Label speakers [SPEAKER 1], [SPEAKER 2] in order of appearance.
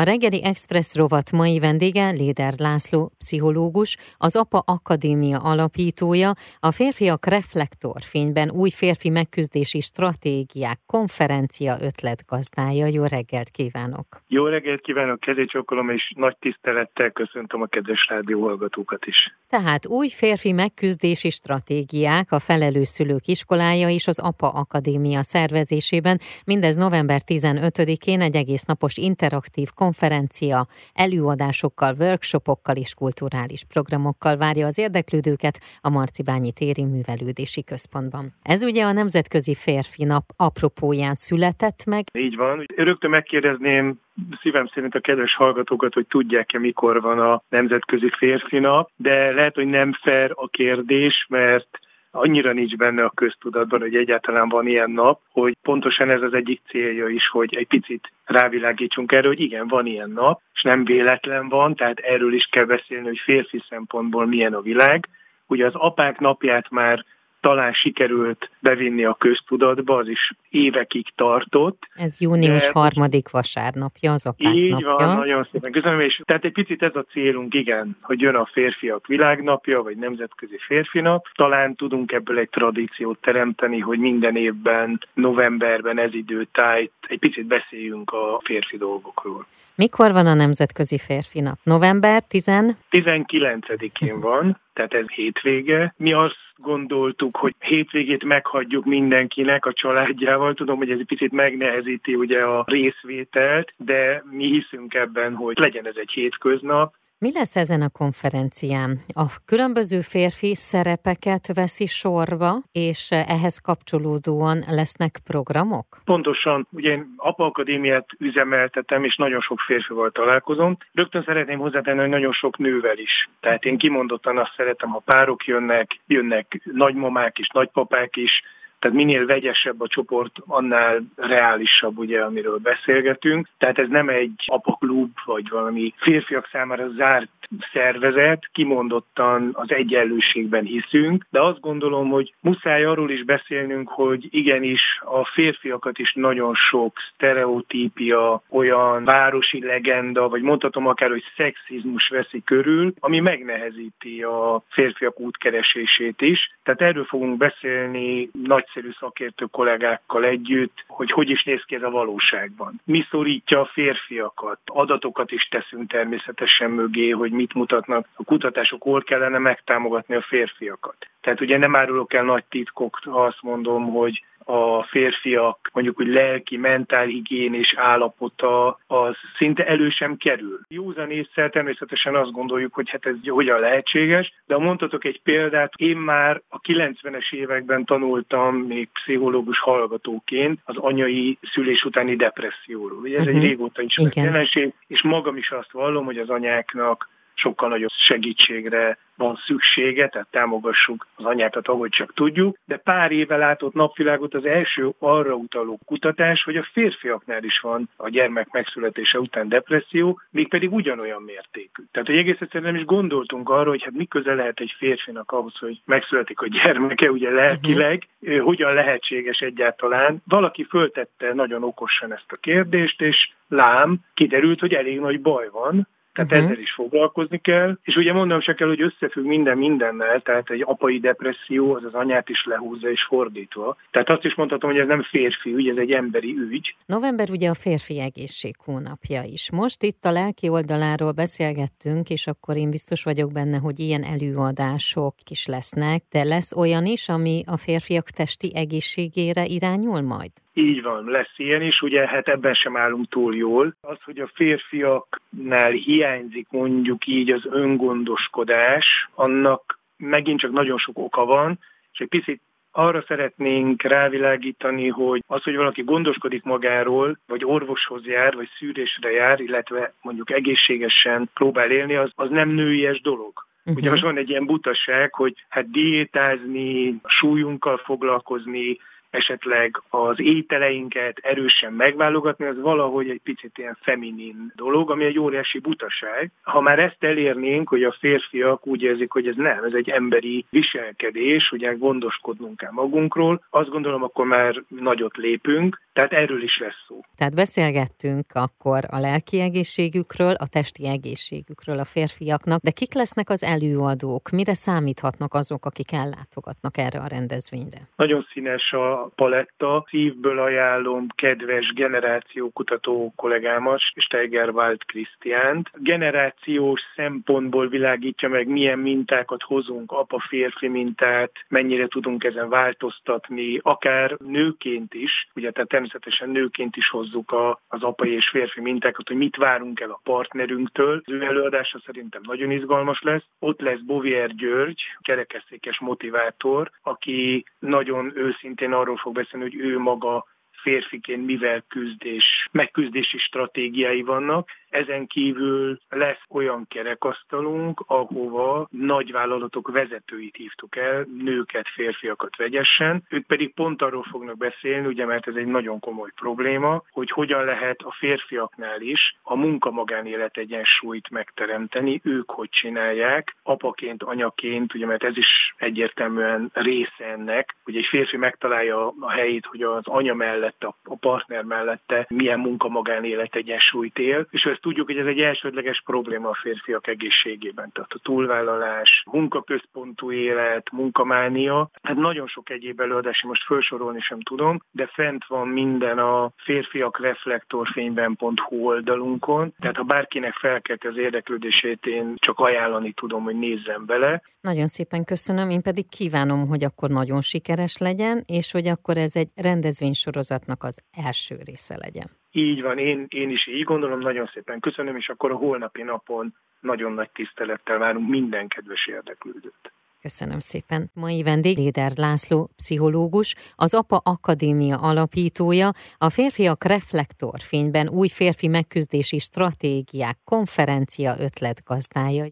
[SPEAKER 1] A reggeli Express rovat mai vendége Léder László, pszichológus, az APA Akadémia alapítója, a Férfiak Reflektorfényben új férfi megküzdési stratégiák konferencia ötletgazdája. Jó reggelt kívánok!
[SPEAKER 2] Jó reggelt kívánok, kezécsokolom, és nagy tisztelettel köszöntöm a kedves rádió hallgatókat is.
[SPEAKER 1] Tehát új férfi megküzdési stratégiák a felelős szülők iskolája és az APA Akadémia szervezésében, mindez november 15-én egy egész napos interaktív konferencia, előadásokkal, workshopokkal és kulturális programokkal várja az érdeklődőket a Marcibányi Téri Művelődési Központban. Ez ugye a Nemzetközi Férfi Nap apropóján született meg.
[SPEAKER 2] Így van. Rögtön megkérdezném szívem szerint a kedves hallgatókat, hogy tudják-e, mikor van a Nemzetközi Férfi Nap, de lehet, hogy nem fair a kérdés, mert annyira nincs benne a köztudatban, hogy egyáltalán van ilyen nap, hogy pontosan ez az egyik célja is, hogy egy picit rávilágítsunk erre, hogy igen, van ilyen nap, és nem véletlen van, tehát erről is kell beszélni, hogy férfi szempontból milyen a világ. Ugye az apák napját már talán sikerült bevinni a köztudatba, az is évekig tartott.
[SPEAKER 1] Ez június de... harmadik vasárnapja, az apák
[SPEAKER 2] Így
[SPEAKER 1] napja.
[SPEAKER 2] van, nagyon szépen köszönöm, és tehát egy picit ez a célunk, igen, hogy jön a férfiak világnapja, vagy nemzetközi férfi nap. Talán tudunk ebből egy tradíciót teremteni, hogy minden évben, novemberben ez időtájt egy picit beszéljünk a férfi dolgokról.
[SPEAKER 1] Mikor van a nemzetközi férfi nap? November 10?
[SPEAKER 2] 19-én van, tehát ez hétvége. Mi azt gondoltuk, hogy hétvégét meghagyjuk mindenkinek a családjával. Tudom, hogy ez egy picit megnehezíti ugye a részvételt, de mi hiszünk ebben, hogy legyen ez egy hétköznap,
[SPEAKER 1] mi lesz ezen a konferencián? A különböző férfi szerepeket veszi sorba, és ehhez kapcsolódóan lesznek programok?
[SPEAKER 2] Pontosan. Ugye én APA Akadémiát üzemeltetem, és nagyon sok férfival találkozom. Rögtön szeretném hozzátenni, hogy nagyon sok nővel is. Tehát én kimondottan azt szeretem, ha párok jönnek, jönnek nagymamák is, nagypapák is, tehát minél vegyesebb a csoport, annál reálisabb, ugye, amiről beszélgetünk. Tehát ez nem egy apaklub, vagy valami férfiak számára zárt szervezet, kimondottan az egyenlőségben hiszünk, de azt gondolom, hogy muszáj arról is beszélnünk, hogy igenis a férfiakat is nagyon sok sztereotípia, olyan városi legenda, vagy mondhatom akár, hogy szexizmus veszi körül, ami megnehezíti a férfiak útkeresését is. Tehát erről fogunk beszélni nagy nagyszerű szakértő kollégákkal együtt, hogy hogy is néz ki ez a valóságban. Mi szorítja a férfiakat? Adatokat is teszünk természetesen mögé, hogy mit mutatnak a kutatások, hol kellene megtámogatni a férfiakat. Tehát ugye nem árulok el nagy titkok, ha azt mondom, hogy a férfiak mondjuk hogy lelki, mentálhigiénés állapota az szinte elő sem kerül. Józan észre természetesen azt gondoljuk, hogy hát ez hogyan lehetséges, de ha mondhatok egy példát, én már a 90-es években tanultam még pszichológus hallgatóként az anyai szülés utáni depresszióról. Ugye ez uh-huh. egy mhm. régóta is jelenség, és magam is azt vallom, hogy az anyáknak sokkal nagyobb segítségre van szüksége, tehát támogassuk az anyákat, ahogy csak tudjuk, de pár éve látott napvilágot az első arra utaló kutatás, hogy a férfiaknál is van a gyermek megszületése után depresszió, mégpedig ugyanolyan mértékű. Tehát, hogy egész egyszerűen nem is gondoltunk arra, hogy hát mi köze lehet egy férfinak ahhoz, hogy megszületik a gyermeke, ugye lelkileg, uh-huh. hogyan lehetséges egyáltalán. Valaki föltette nagyon okosan ezt a kérdést, és lám, kiderült, hogy elég nagy baj van, tehát uh-huh. ezzel is foglalkozni kell. És ugye mondom se kell, hogy összefügg minden mindennel, tehát egy apai depresszió az az anyát is lehúzza és fordítva. Tehát azt is mondhatom, hogy ez nem férfi ügy, ez egy emberi ügy.
[SPEAKER 1] November ugye a férfi egészség hónapja is. Most itt a lelki oldaláról beszélgettünk, és akkor én biztos vagyok benne, hogy ilyen előadások is lesznek, de lesz olyan is, ami a férfiak testi egészségére irányul majd?
[SPEAKER 2] Így van, lesz ilyen is, ugye hát ebben sem állunk túl jól. Az, hogy a férfiaknál hiányzik mondjuk így az öngondoskodás, annak megint csak nagyon sok oka van, és egy picit arra szeretnénk rávilágítani, hogy az, hogy valaki gondoskodik magáról, vagy orvoshoz jár, vagy szűrésre jár, illetve mondjuk egészségesen próbál élni, az, az nem nőies dolog. Uh-huh. Ugye most van egy ilyen butaság, hogy hát diétázni, súlyunkkal foglalkozni, esetleg az ételeinket erősen megválogatni, az valahogy egy picit ilyen feminin dolog, ami egy óriási butaság. Ha már ezt elérnénk, hogy a férfiak úgy érzik, hogy ez nem, ez egy emberi viselkedés, ugye gondoskodnunk kell magunkról, azt gondolom, akkor már nagyot lépünk, tehát erről is lesz szó.
[SPEAKER 1] Tehát beszélgettünk akkor a lelki egészségükről, a testi egészségükről a férfiaknak, de kik lesznek az előadók? Mire számíthatnak azok, akik ellátogatnak erre a rendezvényre?
[SPEAKER 2] Nagyon színes a paletta. Szívből ajánlom kedves generációkutató kollégámat, Steigerwald Krisztiánt. Generációs szempontból világítja meg, milyen mintákat hozunk, apa-férfi mintát, mennyire tudunk ezen változtatni, akár nőként is, ugye tehát természetesen nőként is hozzuk a, az apai és férfi mintákat, hogy mit várunk el a partnerünktől. Az ő előadása szerintem nagyon izgalmas lesz. Ott lesz Bovier György, kerekesszékes motivátor, aki nagyon őszintén arról fog beszélni, hogy ő maga férfiként mivel küzdés, megküzdési stratégiái vannak, ezen kívül lesz olyan kerekasztalunk, ahova nagyvállalatok vezetőit hívtuk el, nőket, férfiakat vegyesen. Ők pedig pont arról fognak beszélni, ugye mert ez egy nagyon komoly probléma, hogy hogyan lehet a férfiaknál is a munka-magánélet egyensúlyt megteremteni, ők hogy csinálják, apaként, anyaként, ugye mert ez is egyértelműen része ennek, hogy egy férfi megtalálja a helyét, hogy az anya mellett, a partner mellette milyen munka-magánélet egyensúlyt él, és ez tudjuk, hogy ez egy elsődleges probléma a férfiak egészségében. Tehát a túlvállalás, munkaközpontú élet, munkamánia, hát nagyon sok egyéb előadás, most felsorolni sem tudom, de fent van minden a férfiak reflektorfényben.hu oldalunkon, tehát ha bárkinek felkelti az érdeklődését, én csak ajánlani tudom, hogy nézzen bele.
[SPEAKER 1] Nagyon szépen köszönöm, én pedig kívánom, hogy akkor nagyon sikeres legyen, és hogy akkor ez egy rendezvénysorozatnak az első része legyen.
[SPEAKER 2] Így van, én, én is így gondolom, nagyon szépen köszönöm, és akkor a holnapi napon nagyon nagy tisztelettel várunk minden kedves érdeklődőt.
[SPEAKER 1] Köszönöm szépen. Mai vendég Léder László, pszichológus, az APA Akadémia alapítója, a Férfiak Reflektorfényben új férfi megküzdési stratégiák konferencia ötletgazdája.